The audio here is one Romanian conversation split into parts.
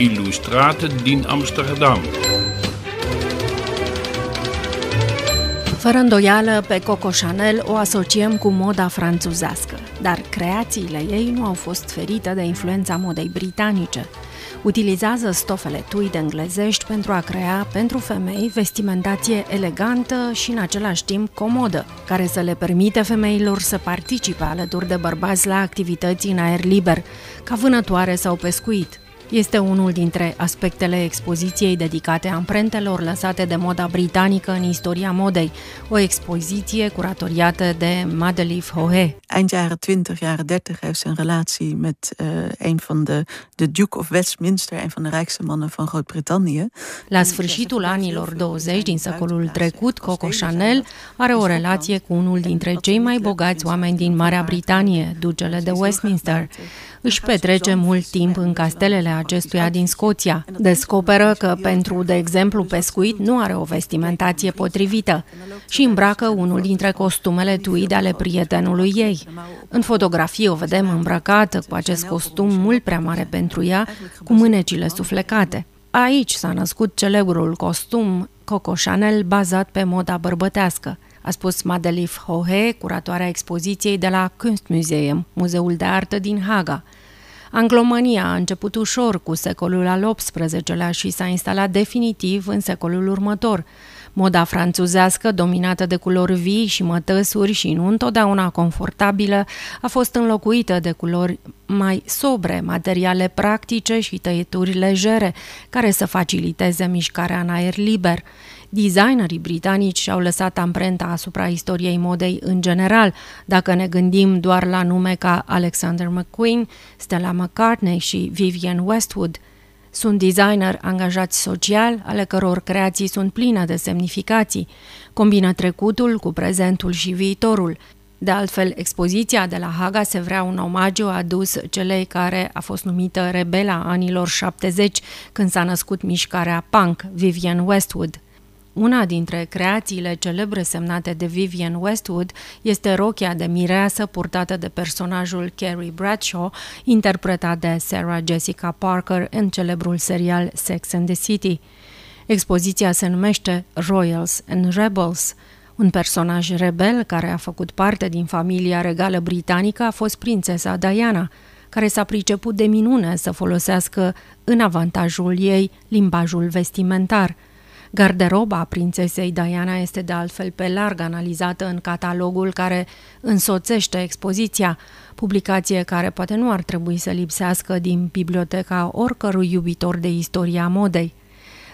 Illustrate din Amsterdam. Fără îndoială, pe Coco Chanel o asociem cu moda franțuzească, dar creațiile ei nu au fost ferite de influența modei britanice. Utilizează stofele tweed englezești pentru a crea pentru femei vestimentație elegantă și în același timp comodă, care să le permite femeilor să participe alături de bărbați la activități în aer liber, ca vânătoare sau pescuit. Este unul dintre aspectele expoziției dedicate amprentelor lăsate de moda britanică în istoria modei, o expoziție curatoriată de Madeleine Hohe. Eind jaren 20, jaren 30 heeft ze een relatie met uh, een van de, de Duke of Westminster, een van de rijkste mannen van Groot-Brittannië. La sfârșitul anilor 20 din secolul trecut, Coco Chanel are o relație cu unul dintre cei mai bogați oameni din Marea Britanie, ducele de Westminster își petrece mult timp în castelele acestuia din Scoția. Descoperă că pentru, de exemplu, pescuit nu are o vestimentație potrivită și îmbracă unul dintre costumele tweed ale prietenului ei. În fotografie o vedem îmbrăcată cu acest costum mult prea mare pentru ea, cu mânecile suflecate. Aici s-a născut celebrul costum Coco Chanel bazat pe moda bărbătească a spus Madeleine Hohe, curatoarea expoziției de la Kunstmuseum, Muzeul de Artă din Haga. Anglomania a început ușor cu secolul al XVIII-lea și s-a instalat definitiv în secolul următor. Moda franțuzească, dominată de culori vii și mătăsuri și nu întotdeauna confortabilă, a fost înlocuită de culori mai sobre, materiale practice și tăieturi legere, care să faciliteze mișcarea în aer liber. Designerii britanici și-au lăsat amprenta asupra istoriei modei în general, dacă ne gândim doar la nume ca Alexander McQueen, Stella McCartney și Vivienne Westwood. Sunt designer angajați social, ale căror creații sunt pline de semnificații. Combină trecutul cu prezentul și viitorul. De altfel, expoziția de la Haga se vrea un omagiu adus celei care a fost numită rebela anilor 70, când s-a născut mișcarea punk, Vivienne Westwood. Una dintre creațiile celebre semnate de Vivian Westwood este rochia de mireasă purtată de personajul Carrie Bradshaw, interpretat de Sarah Jessica Parker în celebrul serial Sex and the City. Expoziția se numește Royals and Rebels. Un personaj rebel care a făcut parte din familia regală britanică a fost prințesa Diana, care s-a priceput de minune să folosească în avantajul ei limbajul vestimentar – Garderoba prințesei Diana este de altfel pe larg analizată în catalogul care însoțește expoziția, publicație care poate nu ar trebui să lipsească din biblioteca oricărui iubitor de istoria modei.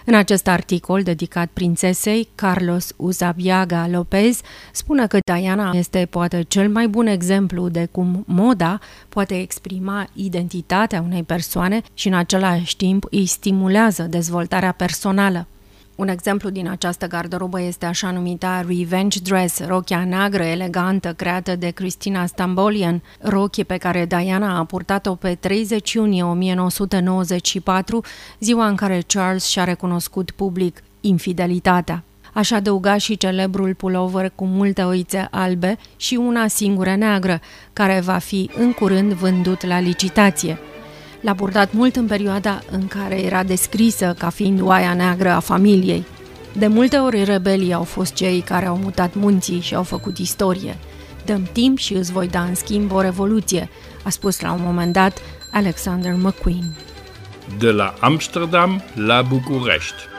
În acest articol dedicat prințesei, Carlos Uzabiaga Lopez spune că Diana este poate cel mai bun exemplu de cum moda poate exprima identitatea unei persoane și în același timp îi stimulează dezvoltarea personală. Un exemplu din această garderobă este așa numita Revenge Dress, rochia neagră elegantă creată de Christina Stambolian, rochie pe care Diana a purtat-o pe 30 iunie 1994, ziua în care Charles și-a recunoscut public infidelitatea. Aș adăuga și celebrul pullover cu multe oițe albe și una singură neagră, care va fi în curând vândut la licitație. L-a purtat mult în perioada în care era descrisă ca fiind oaia neagră a familiei. De multe ori rebelii au fost cei care au mutat munții și au făcut istorie. Dăm timp și îți voi da în schimb o revoluție, a spus la un moment dat Alexander McQueen. De la Amsterdam la București.